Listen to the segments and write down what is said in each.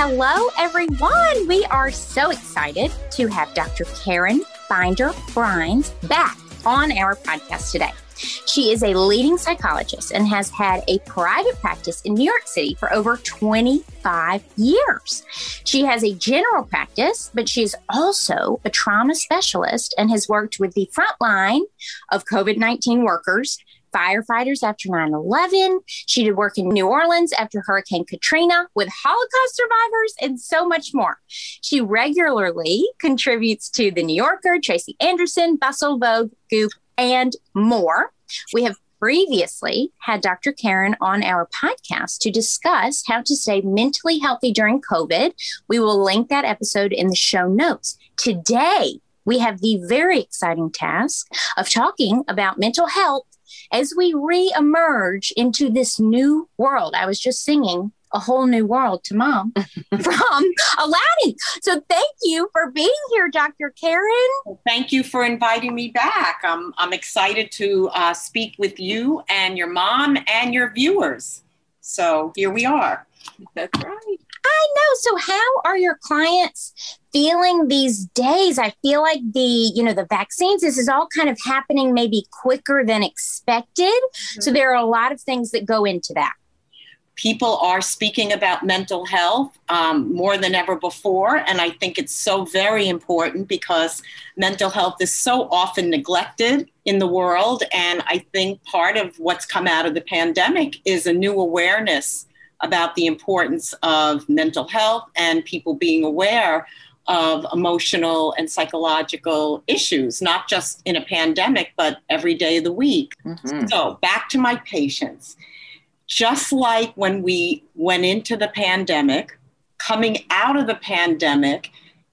Hello, everyone. We are so excited to have Dr. Karen Binder Brynes back on our podcast today. She is a leading psychologist and has had a private practice in New York City for over 25 years. She has a general practice, but she's also a trauma specialist and has worked with the front line of COVID 19 workers firefighters after 9 11. She did work in New Orleans after Hurricane Katrina with Holocaust survivors and so much more. She regularly contributes to The New Yorker, Tracy Anderson, Bustle, Vogue, Goop, and more. We have previously had Dr. Karen on our podcast to discuss how to stay mentally healthy during COVID. We will link that episode in the show notes. Today, we have the very exciting task of talking about mental health as we re-emerge into this new world. I was just singing a whole new world to mom from Aladdin. So thank you for being here, Dr. Karen. Well, thank you for inviting me back. I'm, I'm excited to uh, speak with you and your mom and your viewers. So here we are. That's right. I know. So how are your clients feeling these days? I feel like the, you know, the vaccines, this is all kind of happening maybe quicker than expected. Mm-hmm. So there are a lot of things that go into that. People are speaking about mental health um, more than ever before. And I think it's so very important because mental health is so often neglected in the world. And I think part of what's come out of the pandemic is a new awareness about the importance of mental health and people being aware of emotional and psychological issues, not just in a pandemic, but every day of the week. Mm-hmm. So, back to my patients. Just like when we went into the pandemic, coming out of the pandemic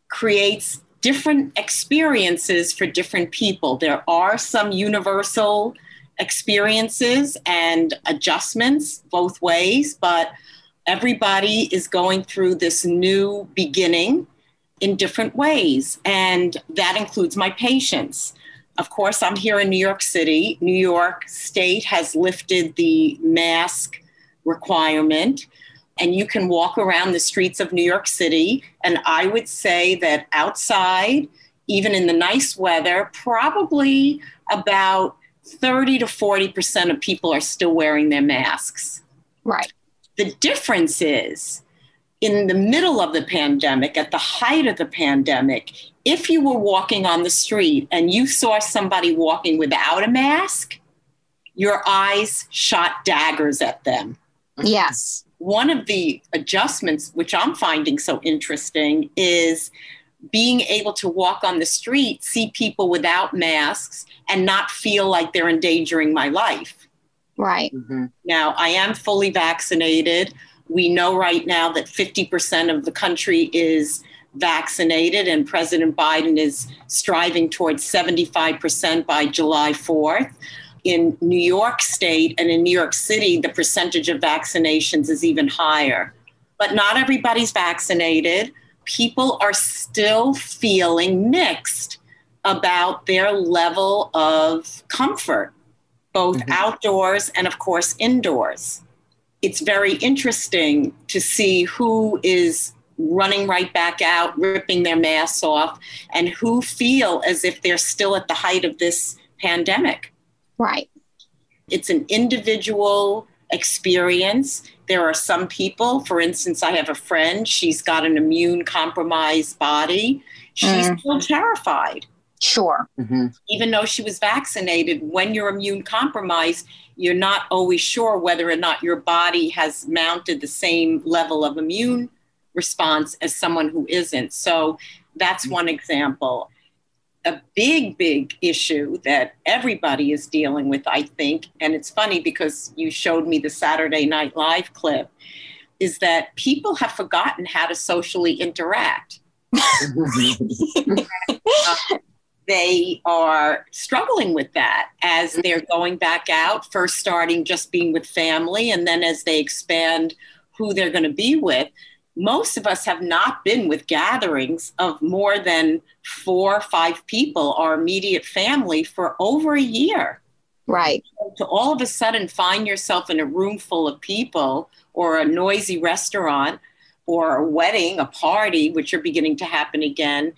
creates different experiences for different people. There are some universal experiences and adjustments both ways, but everybody is going through this new beginning in different ways. And that includes my patients. Of course, I'm here in New York City. New York State has lifted the mask requirement, and you can walk around the streets of New York City. And I would say that outside, even in the nice weather, probably about 30 to 40% of people are still wearing their masks. Right. The difference is in the middle of the pandemic, at the height of the pandemic, if you were walking on the street and you saw somebody walking without a mask, your eyes shot daggers at them. Yes. One of the adjustments, which I'm finding so interesting, is being able to walk on the street, see people without masks, and not feel like they're endangering my life. Right. Mm-hmm. Now, I am fully vaccinated. We know right now that 50% of the country is vaccinated, and President Biden is striving towards 75% by July 4th. In New York State and in New York City, the percentage of vaccinations is even higher. But not everybody's vaccinated people are still feeling mixed about their level of comfort, both mm-hmm. outdoors and, of course, indoors. It's very interesting to see who is running right back out, ripping their masks off, and who feel as if they're still at the height of this pandemic. Right. It's an individual experience. There are some people, for instance, I have a friend, she's got an immune compromised body. She's mm. still terrified. Sure. Mm-hmm. Even though she was vaccinated, when you're immune compromised, you're not always sure whether or not your body has mounted the same level of immune response as someone who isn't. So that's one example a big, big issue that everybody is dealing with, I think. And it's funny because you showed me the Saturday Night Live clip, is that people have forgotten how to socially interact. uh, they are struggling with that as mm-hmm. they're going back out, first starting just being with family, and then as they expand who they're going to be with most of us have not been with gatherings of more than four or five people, our immediate family, for over a year. Right. To all of a sudden find yourself in a room full of people or a noisy restaurant or a wedding, a party, which are beginning to happen again,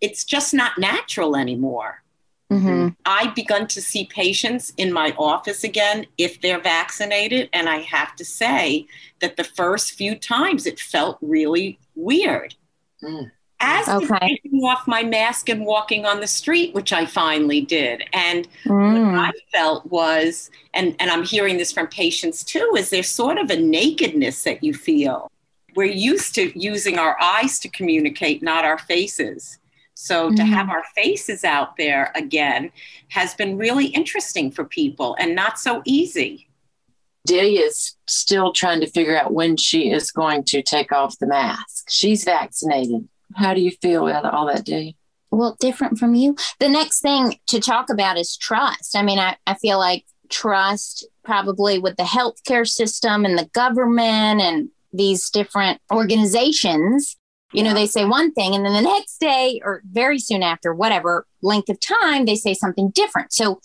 it's just not natural anymore. Mm-hmm. I've begun to see patients in my office again if they're vaccinated. And I have to say that the first few times it felt really weird. Mm. As okay. taking off my mask and walking on the street, which I finally did. And mm. what I felt was, and, and I'm hearing this from patients too, is there's sort of a nakedness that you feel. We're used to using our eyes to communicate, not our faces. So mm-hmm. to have mm. our faces out there again has been really interesting for people and not so easy. Delia is still trying to figure out when she is going to take off the mask. She's vaccinated. How do you feel about all that, Delia? Well, different from you. The next thing to talk about is trust. I mean, I, I feel like trust probably with the healthcare system and the government and these different organizations you know, they say one thing and then the next day or very soon after, whatever length of time, they say something different. So,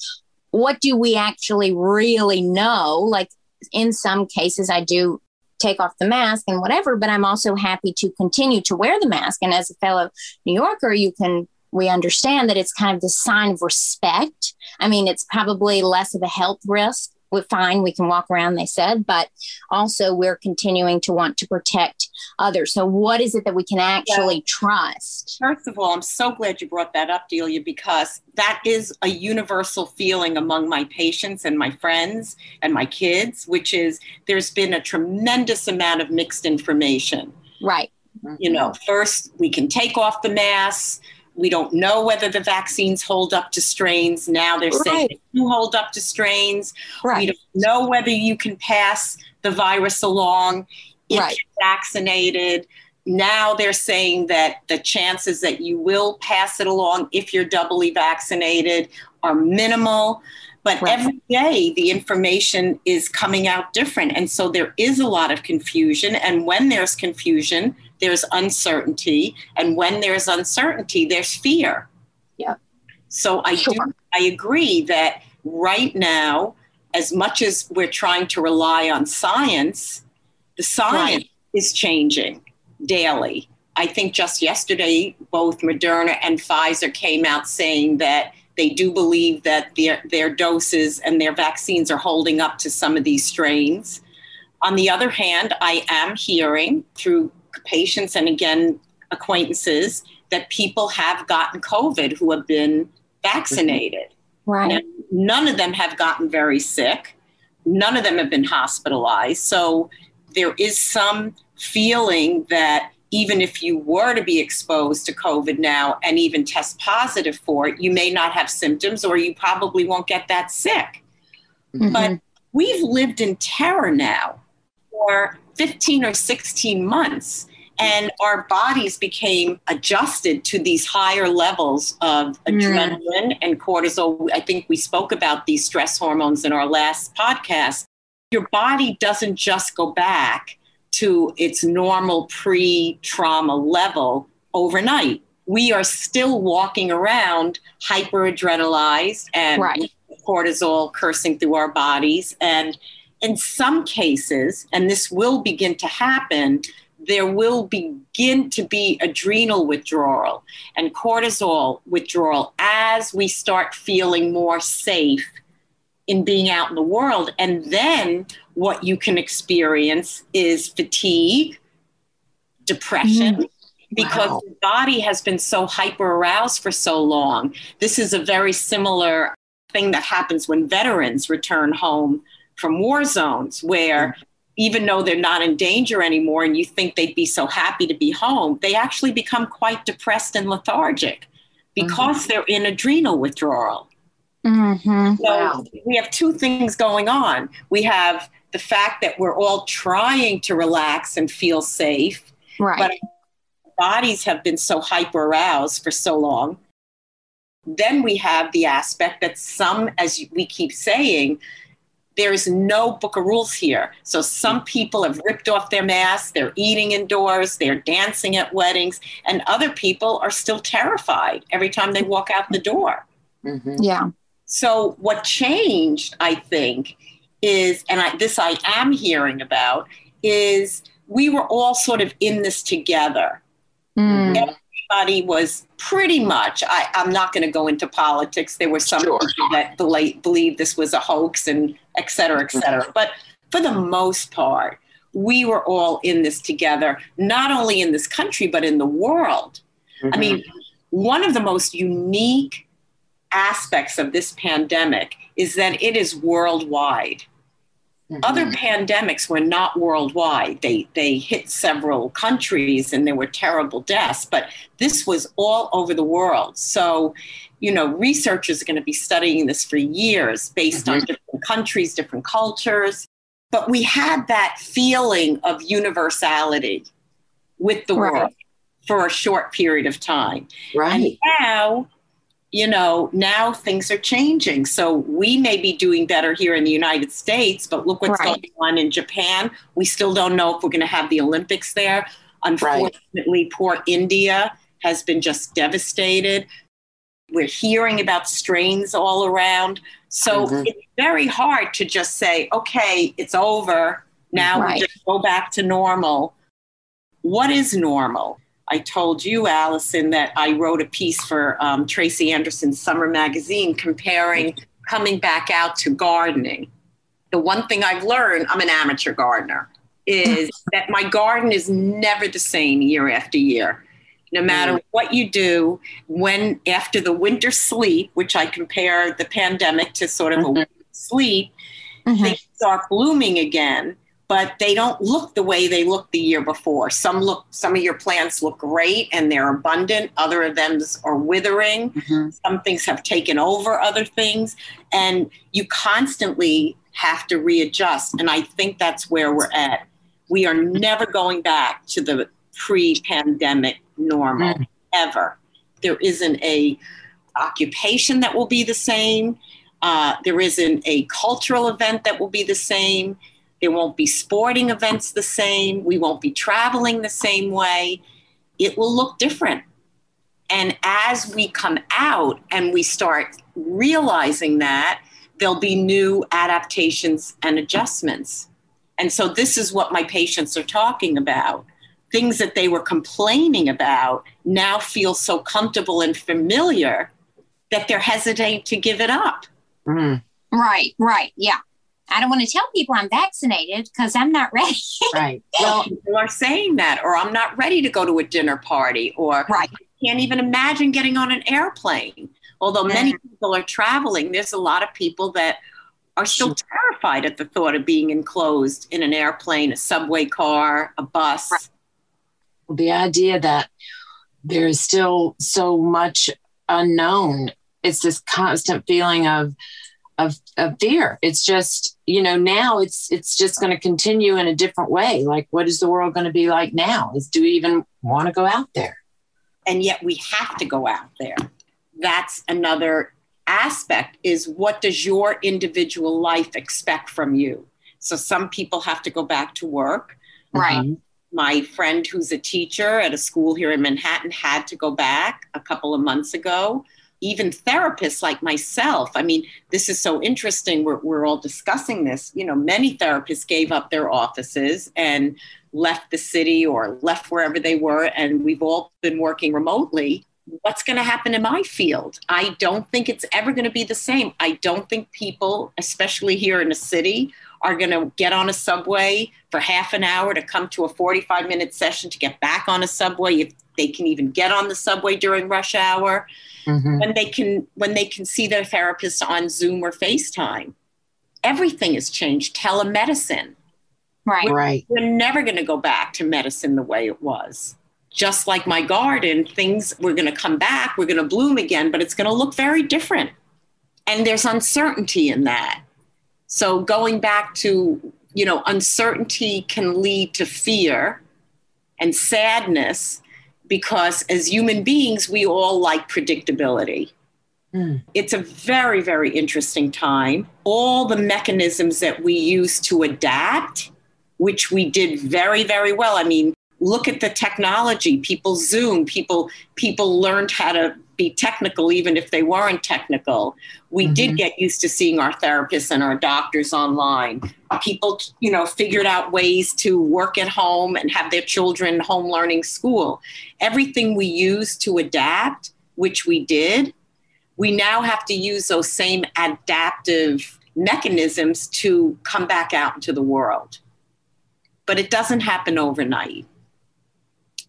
what do we actually really know? Like in some cases, I do take off the mask and whatever, but I'm also happy to continue to wear the mask. And as a fellow New Yorker, you can, we understand that it's kind of the sign of respect. I mean, it's probably less of a health risk we're fine, we can walk around, they said, but also we're continuing to want to protect others. So, what is it that we can actually trust? First of all, I'm so glad you brought that up, Delia, because that is a universal feeling among my patients and my friends and my kids, which is there's been a tremendous amount of mixed information. Right. You know, first we can take off the masks we don't know whether the vaccines hold up to strains. Now they're right. saying they do hold up to strains. Right. We don't know whether you can pass the virus along if right. you're vaccinated. Now they're saying that the chances that you will pass it along if you're doubly vaccinated are minimal. But right. every day the information is coming out different. And so there is a lot of confusion. And when there's confusion, there's uncertainty. And when there's uncertainty, there's fear. Yeah. So I sure. do I agree that right now, as much as we're trying to rely on science, the science right. is changing daily. I think just yesterday, both Moderna and Pfizer came out saying that they do believe that their, their doses and their vaccines are holding up to some of these strains. On the other hand, I am hearing through patients and again, acquaintances that people have gotten COVID who have been vaccinated. Right. Now, none of them have gotten very sick. None of them have been hospitalized. So there is some feeling that even if you were to be exposed to COVID now and even test positive for it, you may not have symptoms or you probably won't get that sick. Mm-hmm. But we've lived in terror now for 15 or 16 months. And our bodies became adjusted to these higher levels of adrenaline mm. and cortisol. I think we spoke about these stress hormones in our last podcast. Your body doesn't just go back to its normal pre trauma level overnight. We are still walking around hyperadrenalized and right. cortisol coursing through our bodies. And in some cases, and this will begin to happen, there will begin to be adrenal withdrawal and cortisol withdrawal as we start feeling more safe in being out in the world. And then what you can experience is fatigue, depression. Mm. Because wow. the body has been so hyper aroused for so long. This is a very similar thing that happens when veterans return home from war zones, where mm. even though they're not in danger anymore and you think they'd be so happy to be home, they actually become quite depressed and lethargic because mm-hmm. they're in adrenal withdrawal. Mm-hmm. So wow. we have two things going on. We have the fact that we're all trying to relax and feel safe, right. but bodies have been so hyper aroused for so long. Then we have the aspect that some, as we keep saying, there's no book of rules here. So some people have ripped off their masks, they're eating indoors, they're dancing at weddings, and other people are still terrified every time they walk out the door. Mm-hmm. Yeah. So, what changed, I think, is, and I, this I am hearing about, is we were all sort of in this together. Mm. Everybody was pretty much, I, I'm not going to go into politics. There were some Sure. people that believe, believed this was a hoax and et cetera, et cetera. Mm-hmm. But for the mm-hmm. most part, we were all in this together, not only in this country, but in the world. I mm-hmm. mean, one of the most unique aspects of this pandemic is that it is worldwide. Mhm. Other pandemics were not worldwide. They they hit several countries and there were terrible deaths, but this was all over the world. So, you know, researchers are going to be studying this for years based on different countries, different cultures. But we had that feeling of universality with the Right. world for a short period of time. right. And now, you know, now things are changing. So we may be doing better here in the United States, but look what's Right. going on in Japan. We still don't know if we're going to have the Olympics there. Unfortunately, poor India has been just devastated. We're hearing about strains all around. So Mhm. it's very hard to just say, okay, it's over. Now Right. we just go back to normal. What is normal? I told you, Allison, that I wrote a piece for um, Tracy Anderson's Summer Magazine comparing coming back out to gardening. The one thing I've learned, I'm an amateur gardener, is that my garden is never the same year after year. No matter what you do, when after the winter sleep, which I compare the pandemic to sort of a Mhm. winter sleep, Mhm. they start blooming again but they don't look the way they looked the year before. Some look some of your plants look great and they're abundant other of them are withering. Mhm. some things have taken over other things and you constantly have to readjust and i think that's where we're at. We are never going back to the pre-pandemic normal Mm. ever. There isn't a occupation that will be the same. Uh, there isn't a cultural event that will be the same there won't be sporting events the same we won't be traveling the same way it will look different and as we come out and we start realizing that, there'll be new adaptations and adjustments. And so, this is what my patients are talking about. Things that they were complaining about now feel so comfortable and familiar that they're hesitant to give it up. Mm, Right, right. Yeah. I don't want to tell people I'm vaccinated because I'm not ready. right. Well, Well, people are saying that, or I'm not ready to go to a dinner party, or Right. I can't even imagine getting on an airplane. Although many people are traveling, there's a lot of people that are still terrified at the thought of being enclosed in an airplane, a subway car, a bus. Right. the idea that there is still so much unknown it's this constant feeling of of of fear it's just you know now it's it's just going to continue in a different way like what is the world going to be like now is do we even want to go out there And yet we have to go out there. That's another aspect is what does your individual life expect from you? So some people have to go back to work. Right. Mhm. my friend who's a teacher at a school here in Manhattan had to go back a couple of months ago. Even therapists like myself, I mean, this is so interesting. We're, we're all discussing this. You know, many therapists gave up their offices and left the city or left wherever they were, and we've all been working remotely. What's going to happen in my field? I don't think it's ever going to be the same. I don't think people, especially here in the city, are going to get on a subway for half an hour to come to a 45 minute session to get back on a subway if they can even get on the subway during rush hour. Mhm. when they can when they can see their therapist on zoom or facetime everything has changed. Telemedicine. Right. right. we're never going to go back to medicine the way it was. Just like my garden things we're going to come back we're going to bloom again but it's going to look very different. And there's uncertainty in that. So going back to you know uncertainty can lead to fear and sadness because as human beings we all like predictability Mm. it's a very very interesting time all the mechanisms that we use to adapt which we did very very well i mean look at the technology. People Zoom. People people learned how to be technical, even if they weren't technical. We mm-hmm. did get used to seeing our therapists and our doctors online. People, you know, figured out ways to work at home and have their children home learning school. Everything we used to adapt, which we did, we now have to use those same adaptive mechanisms to come back out into the world. But it doesn't happen overnight.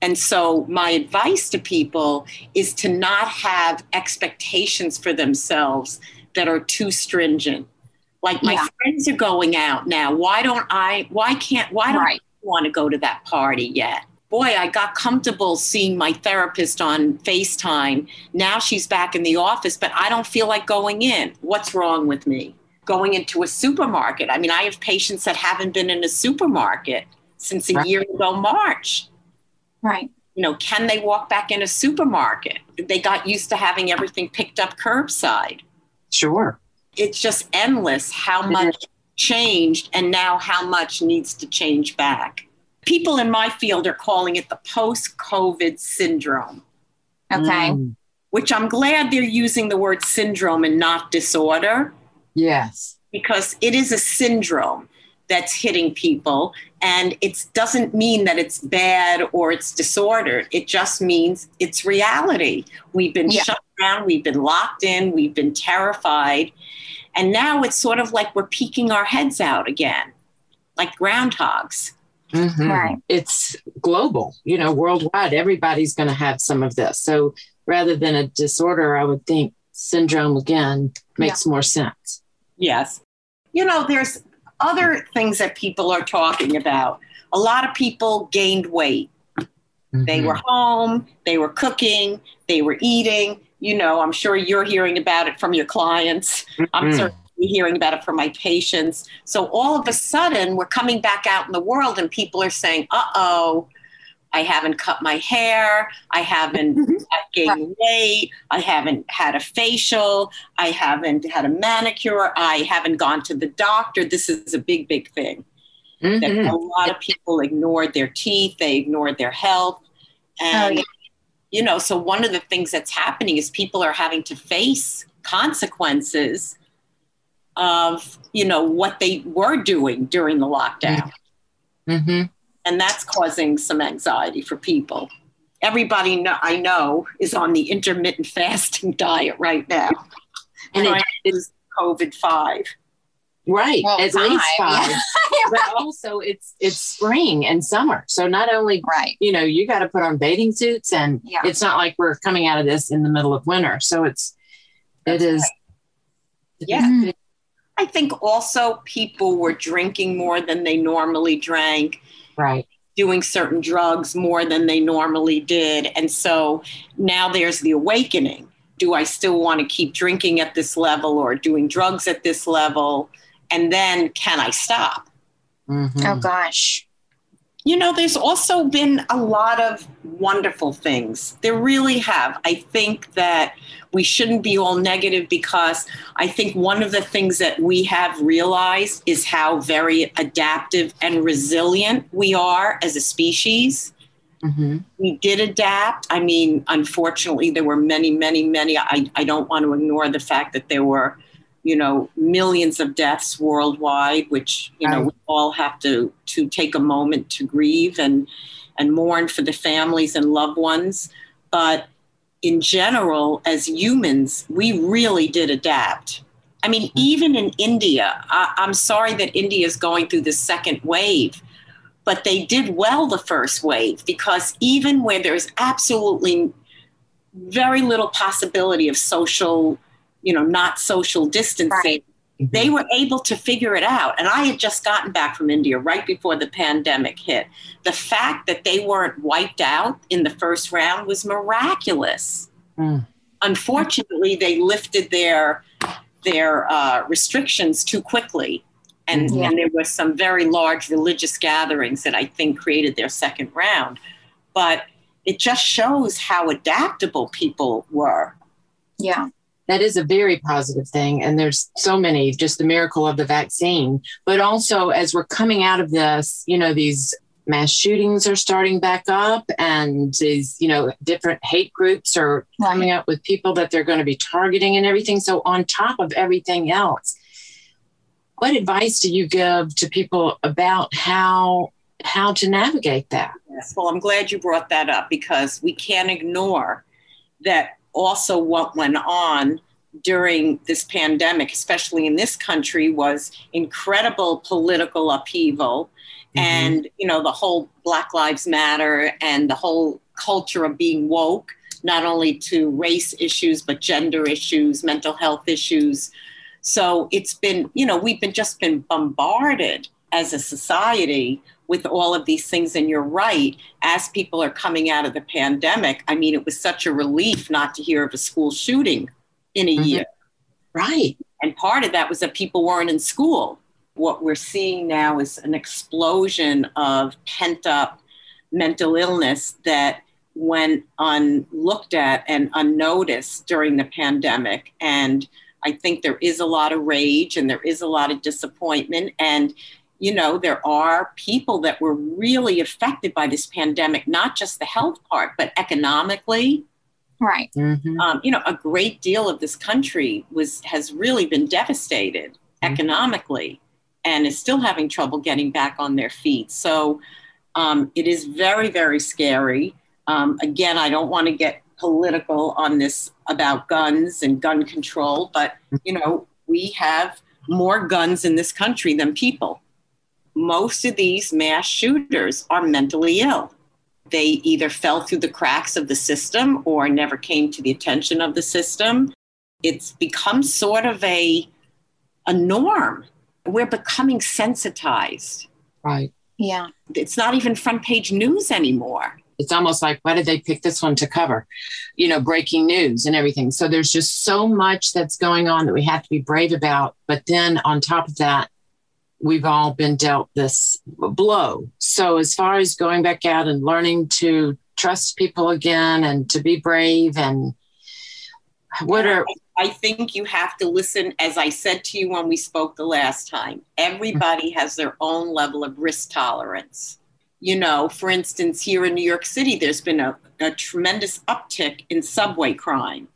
And so, my advice to people is to not have expectations for themselves that are too stringent. Like my yeah. friends are going out now. Why don't I? Why can't? Why don't right. I want to go to that party yet? Boy, I got comfortable seeing my therapist on FaceTime. Now she's back in the office, but I don't feel like going in. What's wrong with me? Going into a supermarket. I mean, I have patients that haven't been in a supermarket since a right. year ago, March Right. You know, can they walk back in a supermarket? They got used to having everything picked up curbside. Sure. It's just endless how much changed and now how much needs to change back. People in my field are calling it the post COVID syndrome. Okay. Mm. Which I'm glad they're using the word syndrome and not disorder. Yes. Because it is a syndrome that's hitting people. And it doesn't mean that it's bad or it's disordered. It just means it's reality. We've been yeah. shut down, we've been locked in, we've been terrified. And now it's sort of like we're peeking our heads out again, like groundhogs. Mm-hmm. Right. It's global, you know, worldwide. Everybody's going to have some of this. So rather than a disorder, I would think syndrome again makes yeah. more sense. Yes. You know, there's other things that people are talking about. A lot of people gained weight. Mm-hmm. They were home, they were cooking, they were eating. You know, I'm sure you're hearing about it from your clients. Mm-hmm. I'm certainly hearing about it from my patients. So all of a sudden, we're coming back out in the world, and people are saying, uh oh, I haven't cut my hair. I haven't mm-hmm. gained weight. I haven't had a facial. I haven't had a manicure. I haven't gone to the doctor. This is a big, big thing. Mm-hmm. That a lot of people ignored their teeth, they ignored their health. And, oh, yeah. you know, so one of the things that's happening is people are having to face consequences of, you know, what they were doing during the lockdown. Mm-hmm and that's causing some anxiety for people. Everybody know, I know is on the intermittent fasting diet right now, and it is COVID five. Right, well, at least five. but also it's it's spring and summer, so not only right, you know, you got to put on bathing suits, and yeah. it's not like we're coming out of this in the middle of winter. So it's That's it is. Right. Yeah. I think also people were drinking more than they normally drank right. doing certain drugs more than they normally did. And so now there's the awakening. Do i still want to keep drinking at this level or doing drugs at this level? And then can i stop? Mm-hmm. oh gosh you know, there's also been a lot of wonderful things. There really have. I think that we shouldn't be all negative because I think one of the things that we have realized is how very adaptive and resilient we are as a species. Mm-hmm. We did adapt. I mean, unfortunately, there were many, many, many. I, I don't want to ignore the fact that there were you know millions of deaths worldwide which you know we all have to to take a moment to grieve and and mourn for the families and loved ones. But in general as humans we really did adapt. I mean mm-hmm. even in india I, i'm sorry that india is going through the second wave but they did well the first wave because even where there's absolutely very little possibility of social you know, not social distancing. Right. Mm-hmm. They were able to figure it out. And I had just gotten back from India right before the pandemic hit. The fact that they weren't wiped out in the first round was miraculous. Mm. Unfortunately, they lifted their their uh, restrictions too quickly. And, mm-hmm. and there were some very large religious gatherings that I think created their second round. But it just shows how adaptable people were. Yeah that is a very positive thing. And there's so many, just the miracle of the vaccine. But also, as we're coming out of this, you know, these mass shootings are starting back up and these you know different hate groups are coming up with people that they're going to be targeting and everything so on top of everything else what advice do you give to people about how how to navigate that yes well i'm glad you brought that up because we can't ignore that also what went on during this pandemic especially in this country was incredible political upheaval mm-hmm. and you know the whole black lives matter and the whole culture of being woke not only to race issues but gender issues mental health issues so it's been you know we've been just been bombarded as a society with all of these things and you're right as people are coming out of the pandemic i mean it was such a relief not to hear of a school shooting in a mm-hmm. year right and part of that was that people weren't in school what we're seeing now is an explosion of pent up mental illness that went unlooked at and unnoticed during the pandemic. And I think there is a lot of rage and there is a lot of disappointment. And, you know, there are people that were really affected by this pandemic, not just the health part, but economically. Right. Mm-hmm. Um, you know, a great deal of this country was has really been devastated mm-hmm. economically and is still having trouble getting back on their feet. So um, it is very, very scary. Um, again, I don't want to get political on this about guns and gun control, but you know, we have more guns in this country than people. Most of these mass shooters are mentally ill. They either fell through the cracks of the system or never came to the attention of the system. It's become sort of a a norm we're becoming sensitized. Right. Yeah. It's not even front page news anymore. It's almost like, why did they pick this one to cover? You know, breaking news and everything. So there's just so much that's going on that we have to be brave about. But then on top of that, we've all been dealt this blow. So as far as going back out and learning to trust people again and to be brave and what are I think you have to listen, as I said to you when we spoke the last time. Everybody has their own level of risk tolerance. You know, for instance, here in New York City, there's been a, a tremendous uptick in subway crime.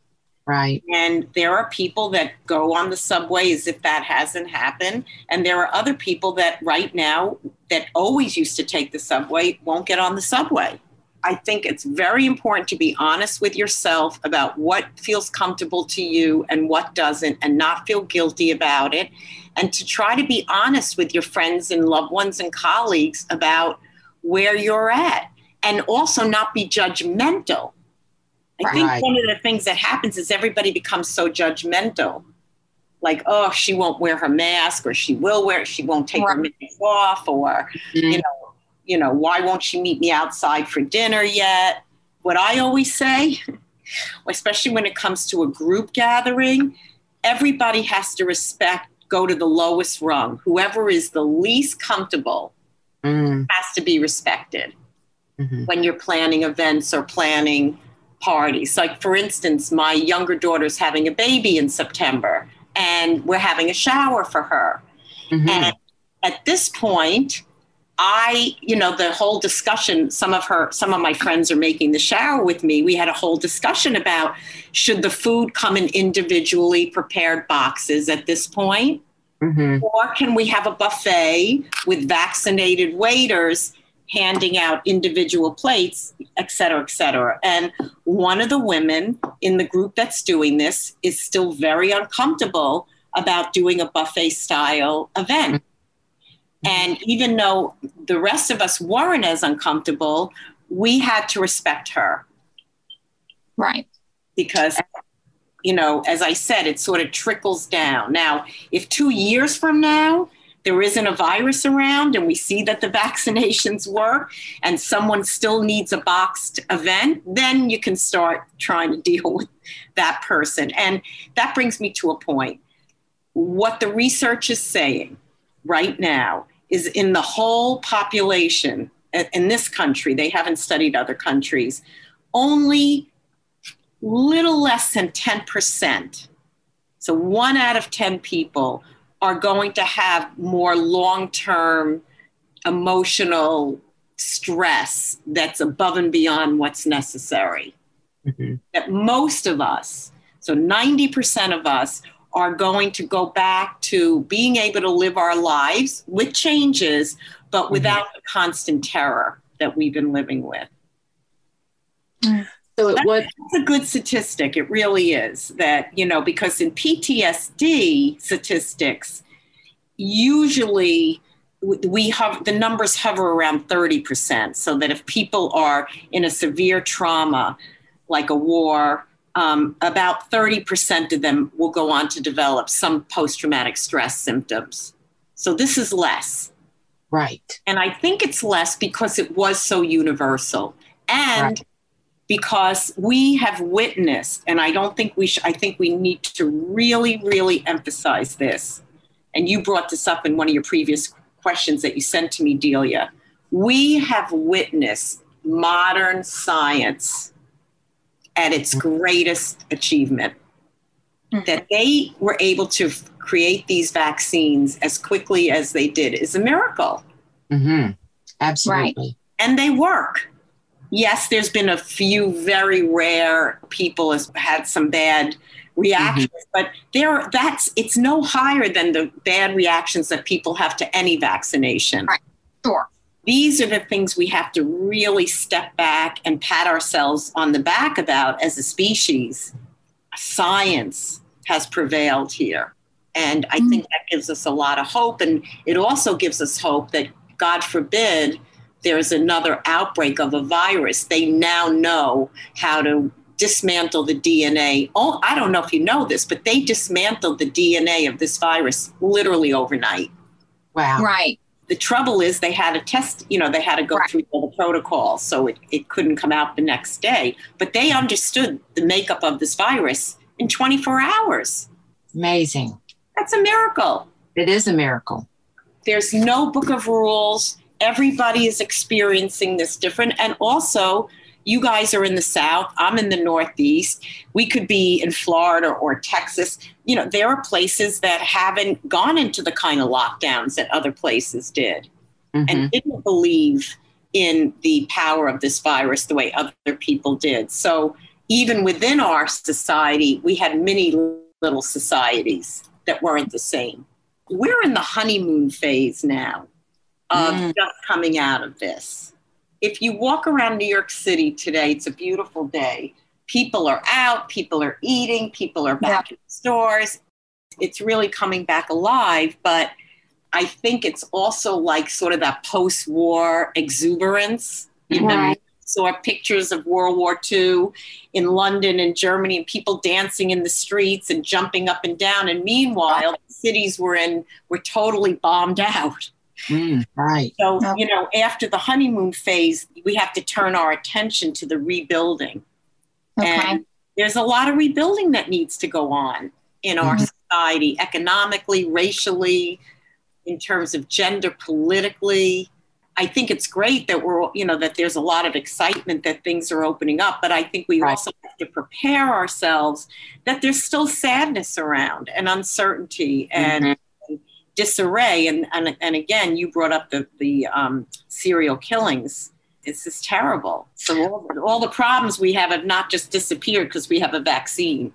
Right. And there are people that go on the subway as if that hasn't happened. And there are other people that right now that always used to take the subway won't get on the subway. I think it's very important to be honest with yourself about what feels comfortable to you and what doesn't, and not feel guilty about it. And to try to be honest with your friends and loved ones and colleagues about where you're at, and also not be judgmental. I right. think one of the things that happens is everybody becomes so judgmental. Like, oh, she won't wear her mask, or she will wear it, she won't take right. her mask off, or, mm-hmm. you know, you know, why won't she meet me outside for dinner yet? What I always say, especially when it comes to a group gathering, everybody has to respect, go to the lowest rung. Whoever is the least comfortable mm. has to be respected mm-hmm. when you're planning events or planning parties. Like, for instance, my younger daughter's having a baby in September, and we're having a shower for her. Mm-hmm. And at this point, I, you know, the whole discussion, some of her, some of my friends are making the shower with me. We had a whole discussion about should the food come in individually prepared boxes at this point? Mm-hmm. Or can we have a buffet with vaccinated waiters handing out individual plates, et cetera, et cetera? And one of the women in the group that's doing this is still very uncomfortable about doing a buffet style event. And even though the rest of us weren't as uncomfortable, we had to respect her. Right. Because, you know, as I said, it sort of trickles down. Now, if two years from now, there isn't a virus around and we see that the vaccinations work and someone still needs a boxed event, then you can start trying to deal with that person. And that brings me to a point. What the research is saying right now is in the whole population in this country, they haven't studied other countries, only little less than 10%. So one out of 10 people are going to have more long term emotional stress that's above and beyond what's necessary. Mm-hmm. That most of us, so 90% of us, are going to go back to being able to live our lives with changes, but mm-hmm. without the constant terror that we've been living with. Mm. So that's, what, that's a good statistic. It really is that, you know, because in PTSD statistics, usually we have the numbers hover around 30%. So that if people are in a severe trauma, like a war, um, about 30% of them will go on to develop some post traumatic stress symptoms. So this is less. Right. And I think it's less because it was so universal. And right. Because we have witnessed, and I don't think we should, I think we need to really, really emphasize this. And you brought this up in one of your previous questions that you sent to me, Delia. We have witnessed modern science at its greatest achievement. Mm-hmm. That they were able to create these vaccines as quickly as they did is a miracle. Mm-hmm. Absolutely. Right. And they work. Yes, there's been a few very rare people has had some bad reactions, mm-hmm. but there that's it's no higher than the bad reactions that people have to any vaccination. Right. Sure. These are the things we have to really step back and pat ourselves on the back about as a species. Science has prevailed here. And I think that gives us a lot of hope. And it also gives us hope that, God forbid, there's another outbreak of a virus. They now know how to dismantle the DNA. Oh, I don't know if you know this, but they dismantled the DNA of this virus literally overnight. Wow. Right. The trouble is they had to test, you know, they had to go right. through all the protocols, so it, it couldn't come out the next day. But they understood the makeup of this virus in 24 hours. Amazing. That's a miracle. It is a miracle. There's no book of rules. Everybody is experiencing this different. And also, you guys are in the South, I'm in the Northeast. We could be in Florida or Texas. You know, there are places that haven't gone into the kind of lockdowns that other places did mm-hmm. and didn't believe in the power of this virus the way other people did. So, even within our society, we had many little societies that weren't the same. We're in the honeymoon phase now of mm. just coming out of this if you walk around New York City today, it's a beautiful day. People are out, people are eating, people are back yeah. in stores. It's really coming back alive, but I think it's also like sort of that post war exuberance. You right. know, saw pictures of World War II in London and Germany and people dancing in the streets and jumping up and down. And meanwhile, the cities were in were totally bombed out. Mm, right. So, you know, after the honeymoon phase, we have to turn our attention to the rebuilding. Okay. And there's a lot of rebuilding that needs to go on in our mm-hmm. society, economically, racially, in terms of gender, politically. I think it's great that we're, you know, that there's a lot of excitement that things are opening up, but I think we right. also have to prepare ourselves that there's still sadness around and uncertainty and mm-hmm disarray. And, and, and again, you brought up the, the um, serial killings. This is terrible. So all, all the problems we have have not just disappeared because we have a vaccine.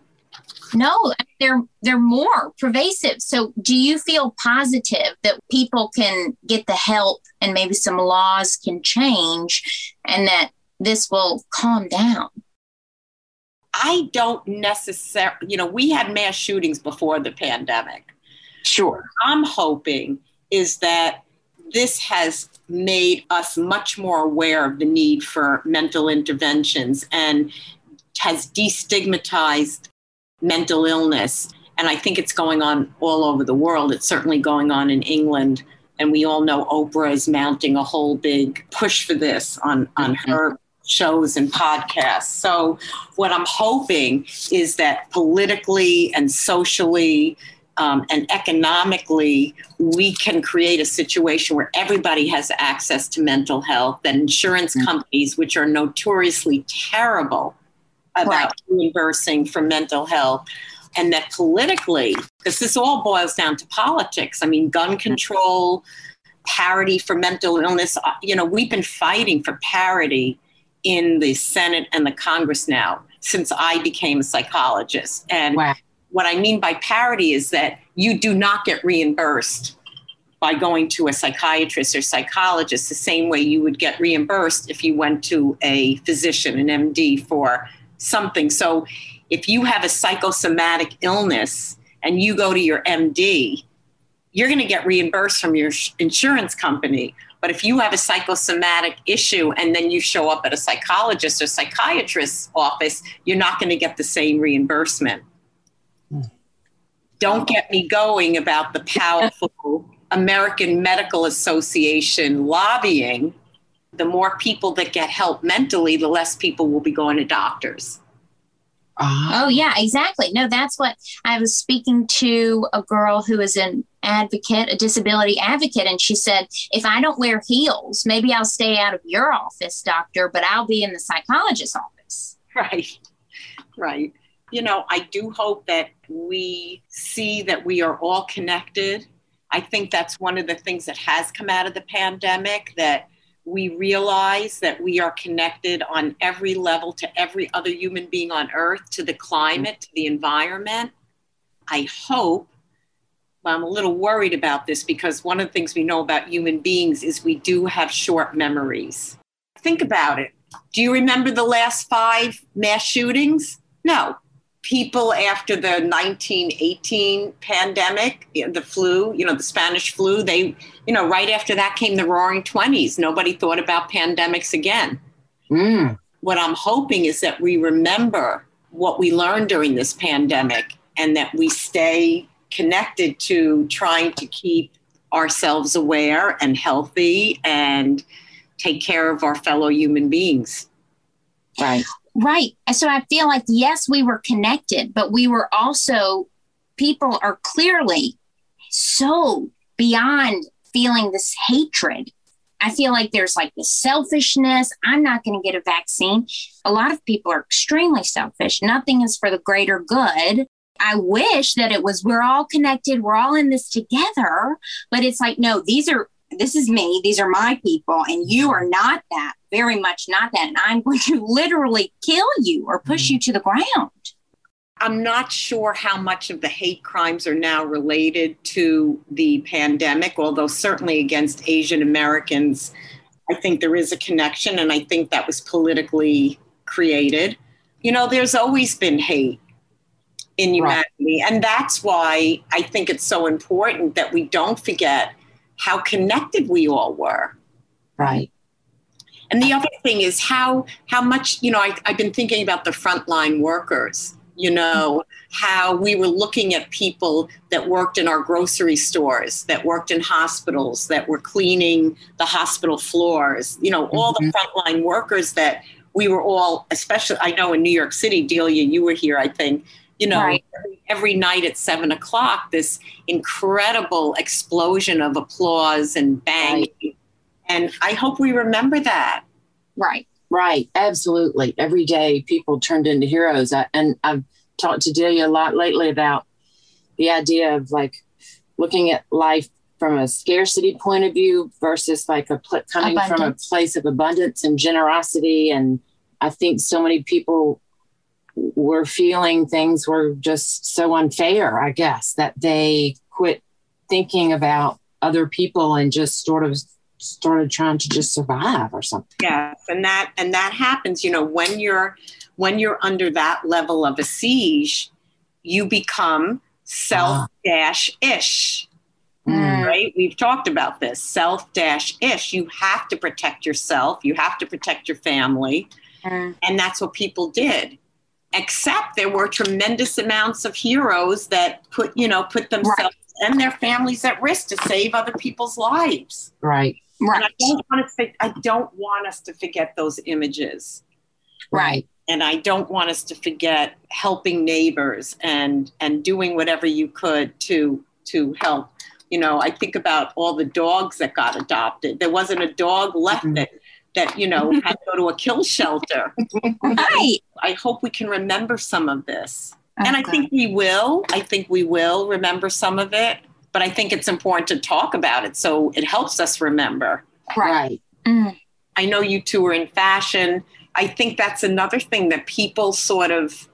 No, they're they're more pervasive. So do you feel positive that people can get the help and maybe some laws can change and that this will calm down? I don't necessarily, you know, we had mass shootings before the pandemic. Sure. I'm hoping is that this has made us much more aware of the need for mental interventions and has destigmatized mental illness. And I think it's going on all over the world. It's certainly going on in England. And we all know Oprah is mounting a whole big push for this on, on mm-hmm. her shows and podcasts. So, what I'm hoping is that politically and socially, um, and economically, we can create a situation where everybody has access to mental health, that insurance mm-hmm. companies, which are notoriously terrible about right. reimbursing for mental health, and that politically, because this all boils down to politics. I mean, gun mm-hmm. control, parity for mental illness. Uh, you know, we've been fighting for parity in the Senate and the Congress now since I became a psychologist. And wow. What I mean by parity is that you do not get reimbursed by going to a psychiatrist or psychologist the same way you would get reimbursed if you went to a physician, an MD, for something. So if you have a psychosomatic illness and you go to your MD, you're going to get reimbursed from your insurance company. But if you have a psychosomatic issue and then you show up at a psychologist or psychiatrist's office, you're not going to get the same reimbursement. Don't get me going about the powerful American Medical Association lobbying. The more people that get help mentally, the less people will be going to doctors. Uh, oh, yeah, exactly. No, that's what I was speaking to a girl who is an advocate, a disability advocate, and she said, if I don't wear heels, maybe I'll stay out of your office, doctor, but I'll be in the psychologist's office. Right, right. You know, I do hope that we see that we are all connected. I think that's one of the things that has come out of the pandemic that we realize that we are connected on every level to every other human being on earth, to the climate, to the environment. I hope, I'm a little worried about this because one of the things we know about human beings is we do have short memories. Think about it. Do you remember the last five mass shootings? No people after the 1918 pandemic, the flu, you know, the Spanish flu, they, you know, right after that came the roaring 20s. Nobody thought about pandemics again. Mm. What I'm hoping is that we remember what we learned during this pandemic and that we stay connected to trying to keep ourselves aware and healthy and take care of our fellow human beings. Right. Right. So I feel like, yes, we were connected, but we were also, people are clearly so beyond feeling this hatred. I feel like there's like this selfishness. I'm not going to get a vaccine. A lot of people are extremely selfish. Nothing is for the greater good. I wish that it was we're all connected, we're all in this together, but it's like no, these are this is me, these are my people, and you are not that, very much not that. And I'm going to literally kill you or push hmm. you to the ground. I'm not sure how much of the hate crimes are now related to the pandemic, although certainly against Asian Americans, I think there is a connection, and I think that was politically created. You know, there's always been hate in humanity, right. and that's why I think it's so important that we don't forget how connected we all were. Right. And the other thing is how how much you know I, I've been thinking about the frontline workers. You know how we were looking at people that worked in our grocery stores, that worked in hospitals, that were cleaning the hospital floors. You know all mm-hmm. the frontline workers that we were all, especially I know in New York City, Delia, you were here, I think you know, right. every, every, night at seven o'clock, this incredible explosion of applause and bang. Right. And I hope we remember that. Right. Right. Absolutely. Every day people turned into heroes. I, and I've talked to Delia a lot lately about the idea of like looking at life from a scarcity point of view versus like a pl- coming abundance. from a place of abundance and generosity. And I think so many people were feeling things were just so unfair, I guess, that they quit thinking about other people and just sort of started trying to just survive or something. Yes, and that and that happens, you know, when you're when you're under that level of a siege, you become self dash ish. Mm. Right? We've talked about this self dash ish. You have to protect yourself, you have to protect your family. Mm. And that's what people did except there were tremendous amounts of heroes that put you know put themselves right. and their families at risk to save other people's lives right right and I don't want to I don't want us to forget those images right and I don't want us to forget helping neighbors and and doing whatever you could to to help you know I think about all the dogs that got adopted there wasn't a dog left mm-hmm. that that you know had to go to a kill shelter. right. I hope we can remember some of this, okay. and I think we will. I think we will remember some of it. But I think it's important to talk about it so it helps us remember. Right. Mm. I know you two are in fashion. I think that's another thing that people sort of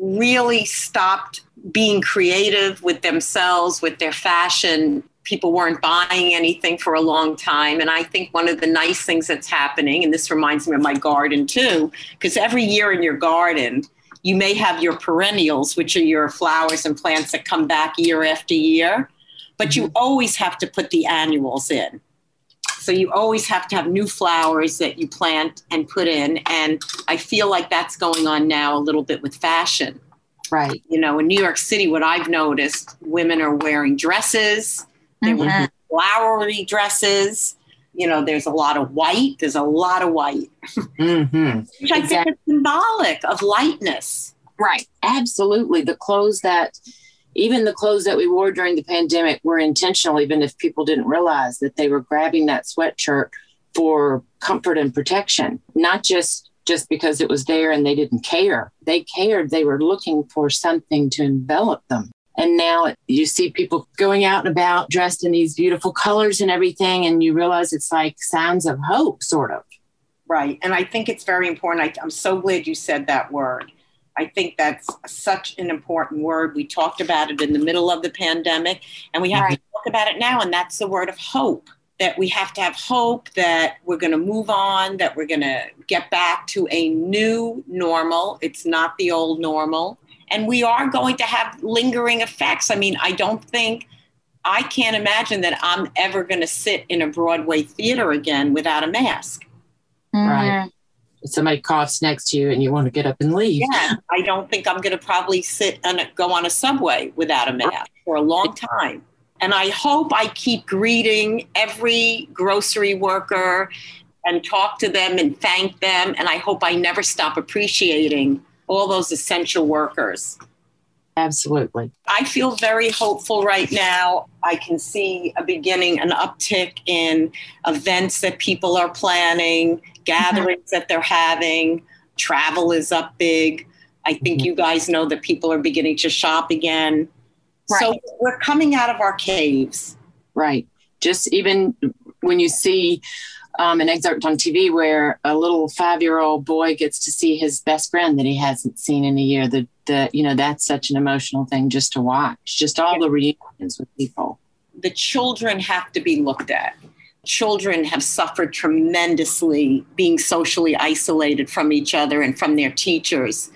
really stopped being creative with themselves, with their fashion. People weren't buying anything for a long time. And I think one of the nice things that's happening, and this reminds me of my garden too, because every year in your garden, you may have your perennials, which are your flowers and plants that come back year after year, but you always have to put the annuals in. So you always have to have new flowers that you plant and put in. And I feel like that's going on now a little bit with fashion. Right. You know, in New York City, what I've noticed, women are wearing dresses, they're Mhm. wearing flowery dresses. You know, there's a lot of white. There's a lot of white, hmm which I think is symbolic of lightness. Right. Absolutely. The clothes that, even the clothes that we wore during the pandemic were intentional, even if people didn't realize that they were grabbing that sweatshirt for comfort and protection, not just just because it was there and they didn't care. They cared. They were looking for something to envelop them. And now you see people going out and about dressed in these beautiful colors and everything, and you realize it's like signs of hope, sort of. Right. And I think it's very important. I, I'm so glad you said that word. I think that's such an important word. We talked about it in the middle of the pandemic, and we have Right. to talk about it now. And that's the word of hope that we have to have hope that we're going to move on, that we're going to get back to a new normal. It's not the old normal. And we are going to have lingering effects. I mean, I don't think, I can't imagine that I'm ever going to sit in a Broadway theater again without a mask. Mm-hmm. Right. Somebody coughs next to you and you want to get up and leave. Yeah, I don't think I'm going to probably sit and go on a subway without a mask for a long time. And I hope I keep greeting every grocery worker and talk to them and thank them. And I hope I never stop appreciating all those essential workers. Absolutely. I feel very hopeful right now. I can see a beginning, an uptick in events that people are planning, gatherings that they're having. Travel is up big. I think Mhm. you guys know that people are beginning to shop again. Right. So we're coming out of our caves. Right. Just even when you see um, an excerpt on TV where a little five year old boy gets to see his best friend that he hasn't seen in a year, that, that you know, that's such an emotional thing just to watch. Just all the reunions with people. The children have to be looked at. Children have suffered tremendously being socially isolated from each other and from their teachers.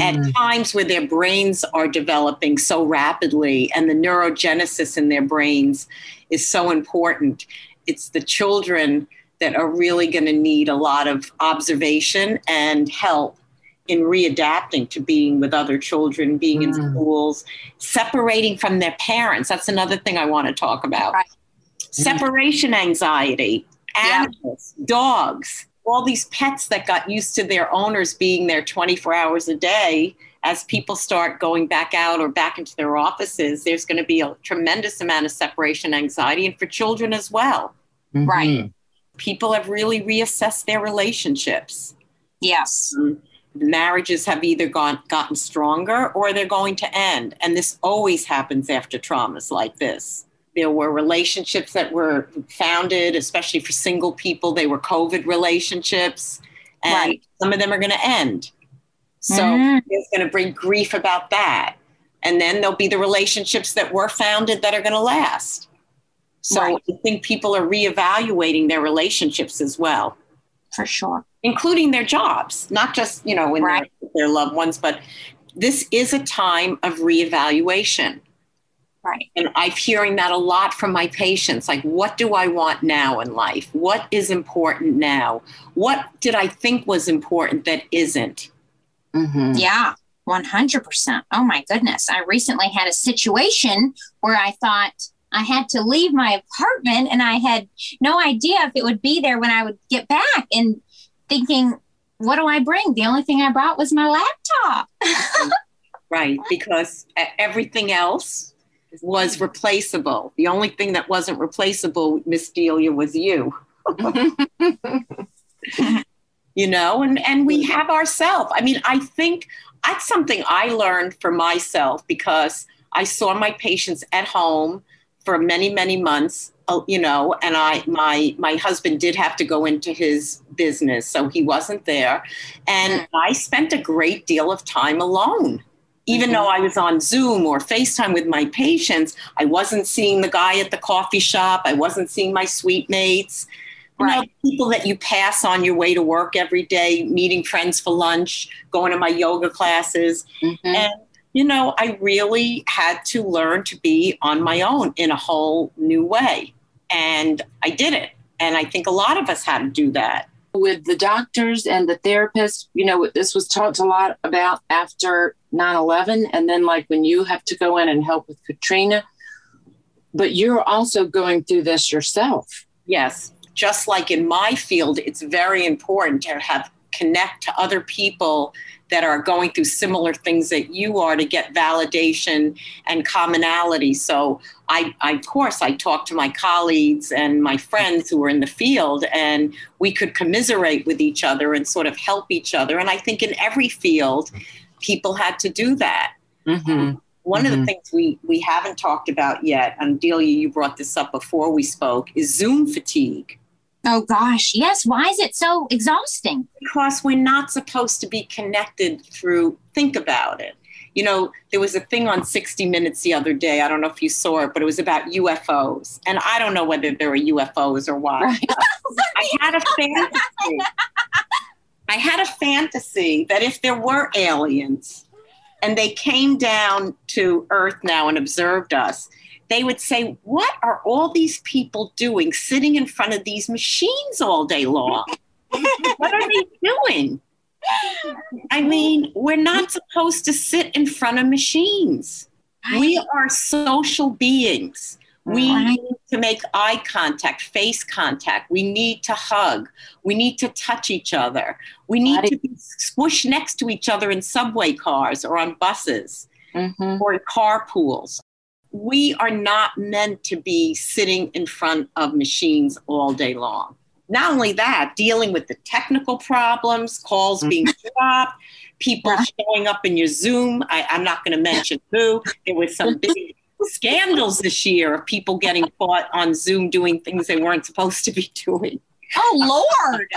at Mm, times where their brains are developing so rapidly and the neurogenesis in their brains is so important. It's the children that are really going to need a lot of observation and help in readapting to being with other children, being in Mm. schools, separating from their parents. That's another thing I want to talk about. Right. Separation anxiety, Yeah. animals, dogs, all these pets that got used to their owners being there 24 hours a day. As people start going back out or back into their offices, there's going to be a tremendous amount of separation anxiety, and for children as well. mhm. Right. People have really reassessed their relationships. Yes. Marriages have either gone, gotten stronger or they're going to end. And this always happens after traumas like this. There were relationships that were founded, especially for single people. They were COVID relationships, and Right. some of them are going to end. So Mm. it's going to bring grief about that. And then there'll be the relationships that were founded that are going to last. So Right. I think people are reevaluating their relationships as well For sure. including their jobs, not just, you know, when Right. with their loved ones, but this is a time of reevaluation. Right. And I'm hearing that a lot from my patients. Like, what do I want now in life? What is important now? What did I think was important that isn't? Mhm. Yeah. 100%. Oh my goodness. I recently had a situation where I thought I had to leave my apartment and I had no idea if it would be there when I would get back and thinking, what do I bring? The only thing I brought was my laptop. Right. Because everything else was replaceable. The only thing that wasn't replaceable, Miss Delia, was you. you know and and we have ourselves i mean i think that's something i learned for myself because i saw my patients at home for many, many months. Uh, you know, and I, my, my husband did have to go into his business, so he wasn't there, and. I spent a great deal of time alone. Even mm-hmm. though I was on Zoom or FaceTime with my patients, I wasn't seeing the guy at the coffee shop. I wasn't seeing my suite mates. You right. know, people that you pass on your way to work every day, meeting friends for lunch, going to my yoga classes. Mm-hmm. And you know, I really had to learn to be on my own in a whole new way. And I did it. And I think a lot of us had to do that. With the doctors and the therapists, you know, this was talked a lot about after 9 11. And then, like, when you have to go in and help with Katrina, but you're also going through this yourself. Yes. Just like in my field, it's very important to have connect to other people that are going through similar things that you are to get validation and commonality. So I, I, of course, I talked to my colleagues and my friends who were in the field, and we could commiserate with each other and sort of help each other. And I think in every field, people had to do that. Mm-hmm. One mm-hmm. of the mm-hmm. things we, we haven't talked about yet, and Delia, you brought this up before we spoke, is Zoom fatigue. Oh gosh, yes. Why is it so exhausting? Because we're not supposed to be connected through, think about it. You know, there was a thing on 60 Minutes the other day. I don't know if you saw it, but it was about UFOs. And I don't know whether there were UFOs or. Right. I had a fantasy. I had a fantasy that if there were aliens and they came down to Earth now and observed us, they would say, What are all these people doing sitting in front of these machines all day long? what are they doing? I mean, we're not supposed to sit in front of machines. We are social beings. We need to make eye contact, face contact. We need to hug. We need to touch each other. We need to be squished next to each other in subway cars or on buses mm-hmm. or in carpools we are not meant to be sitting in front of machines all day long. Not only that, dealing with the technical problems, calls mm-hmm. being dropped, people showing up in your Zoom. I, am not going to mention who. There was some big scandals this year of people getting caught on Zoom doing things they weren't supposed to be doing. Oh, Lord.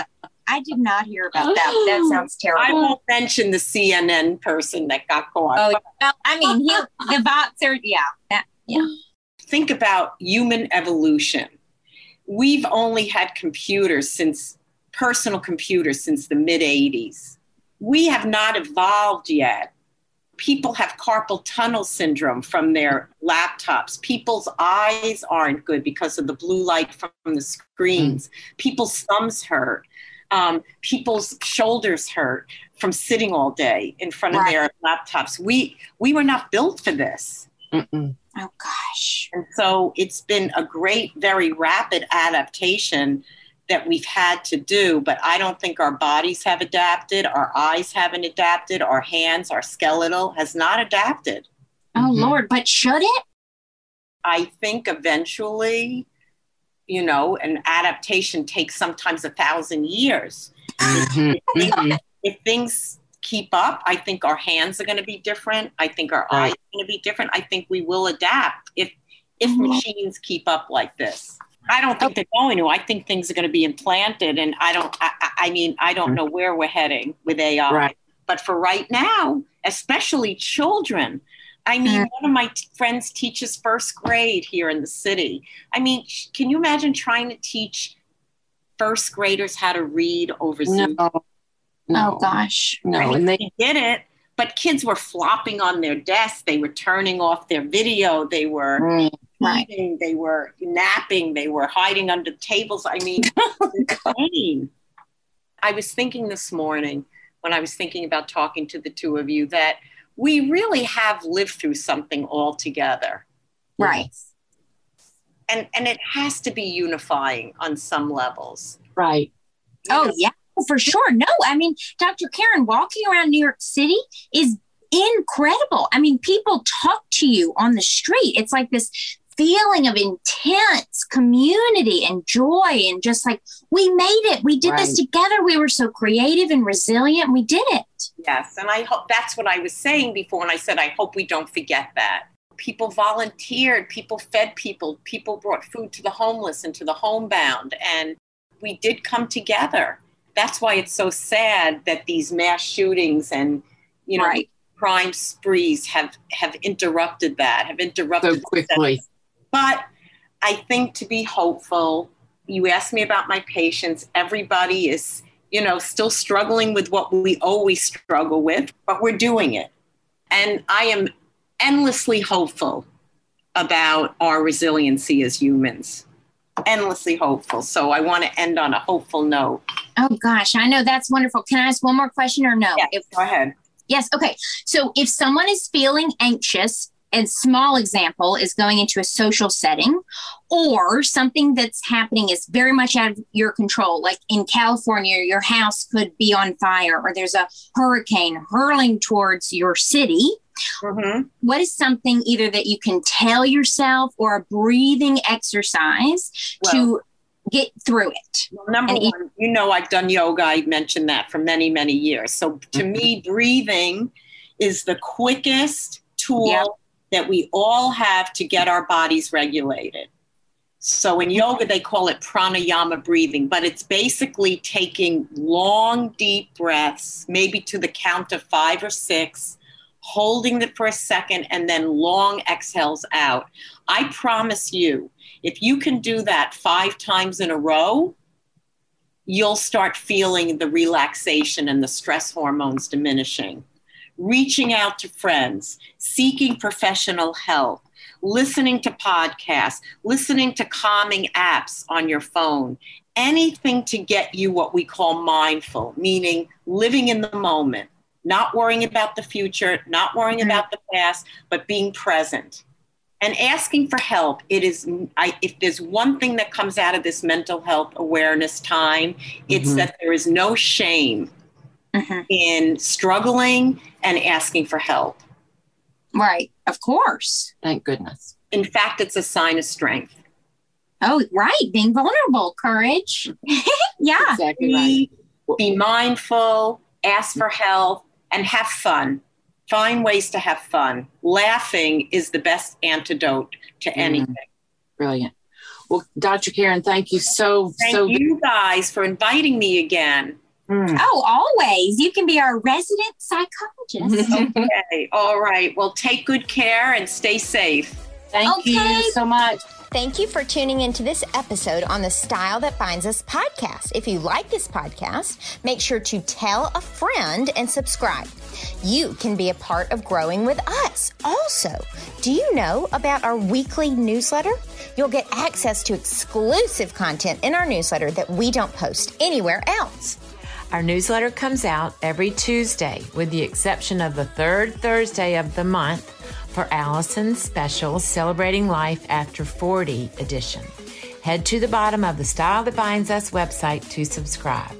I did not hear about that. That sounds terrible. I won't mention the CNN person that got caught. Oh, well, I mean, he, the bots are, yeah, that, yeah. Think about human evolution. We've only had computers since personal computers since the mid 80s. We have not evolved yet. People have carpal tunnel syndrome from their laptops. People's eyes aren't good because of the blue light from the screens. Mm-hmm. People's thumbs hurt um, people's shoulders hurt from sitting all day in front of their laptops. We we were not built for this. Mm-mm. Oh gosh! And so it's been a great, very rapid adaptation that we've had to do. But I don't think our bodies have adapted. Our eyes haven't adapted. Our hands, our skeletal has not adapted. Oh mm-hmm. Lord! But should it? I think eventually you know, an adaptation takes sometimes a thousand years. Mm-hmm. If, mm-hmm. if, things keep up, I think our hands are going to be different. I think our right. eyes are going to be different. I think we will adapt if if mm-hmm. machines keep up like this. I don't think they're going to. I think things are going to be implanted, and I don't. I, I mean, I don't know where we're heading with AI. Right. But for right now, especially children, I mean, one of my t- friends teaches first grade here in the city. I mean, can you imagine trying to teach first graders how to read over Zoom? No. no. Oh gosh, no. I mean, and they did it, but kids were flopping on their desks. They were turning off their video. They were mm, eating. They were napping. They were hiding under tables. I mean, insane. I was thinking this morning when I was thinking about talking to the two of you that we really have lived through something all together. Right. And and it has to be unifying on some levels. Right. Oh yeah, for sure. No, I mean, Dr. Karen, walking around New York City is incredible. I mean, people talk to you on the street. It's like this feeling of intense community and joy and just like we made it we did right. this together we were so creative and resilient we did it yes and i hope that's what i was saying before when i said i hope we don't forget that people volunteered, people fed people, people brought food to the homeless and to the homebound. And we did come together. That's why it's so sad that these mass shootings and, you know, right. crime sprees have, have interrupted that, have interrupted so quickly. But I think to be hopeful, you asked me about my patients, everybody is, you know, still struggling with what we always struggle with, but we're doing it. And I am endlessly hopeful about our resiliency as humans. Endlessly hopeful. So I want to end on a hopeful note. Oh gosh, I know that's wonderful. Can I ask one more question or no? Yes, if, go ahead. Yes. Okay. So if someone is feeling anxious, and small example is going into a social setting or something that's happening is very much out of your control like in california your house could be on fire or there's a hurricane hurling towards your city Mm-hmm. What is something either that you can tell yourself or a breathing exercise well, to get through it? Well, number and one, you know, I've done yoga. I mentioned that for many, many years. So to mm-hmm. me, breathing is the quickest tool yep. That we all have to get our bodies regulated. So in yoga, they call it pranayama breathing, but it's basically taking long, deep breaths, maybe to the count of five or six, holding it for a second, and then long exhales out. I promise you, if you can do that five times in a row, you'll start feeling the relaxation and the stress hormones diminishing. Reaching out to friends, seeking professional help, listening to podcasts, listening to calming apps on your phone, anything to get you what we call mindful, meaning living in the moment not worrying about the future, not worrying mm-hmm. about the past, but being present and asking for help. It is, I, if there's one thing that comes out of this mental health awareness time, it's mm-hmm. that there is no shame mm-hmm. in struggling and asking for help. Right, of course. Thank goodness. In fact, it's a sign of strength. Oh, right. Being vulnerable, courage. yeah. Exactly be, right. be mindful, ask for help, and have fun. Find ways to have fun. Laughing is the best antidote to mm. anything. Brilliant. Well, Dr. Karen, thank you so thank so you guys for inviting me again. Mm. Oh, always. You can be our resident psychologist. okay. All right. Well, take good care and stay safe. Thank okay. you so much. Thank you for tuning into this episode on the Style That Binds Us podcast. If you like this podcast, make sure to tell a friend and subscribe. You can be a part of growing with us. Also, do you know about our weekly newsletter? You'll get access to exclusive content in our newsletter that we don't post anywhere else. Our newsletter comes out every Tuesday, with the exception of the third Thursday of the month for Allison's special Celebrating Life After 40 edition. Head to the bottom of the Style That Binds Us website to subscribe.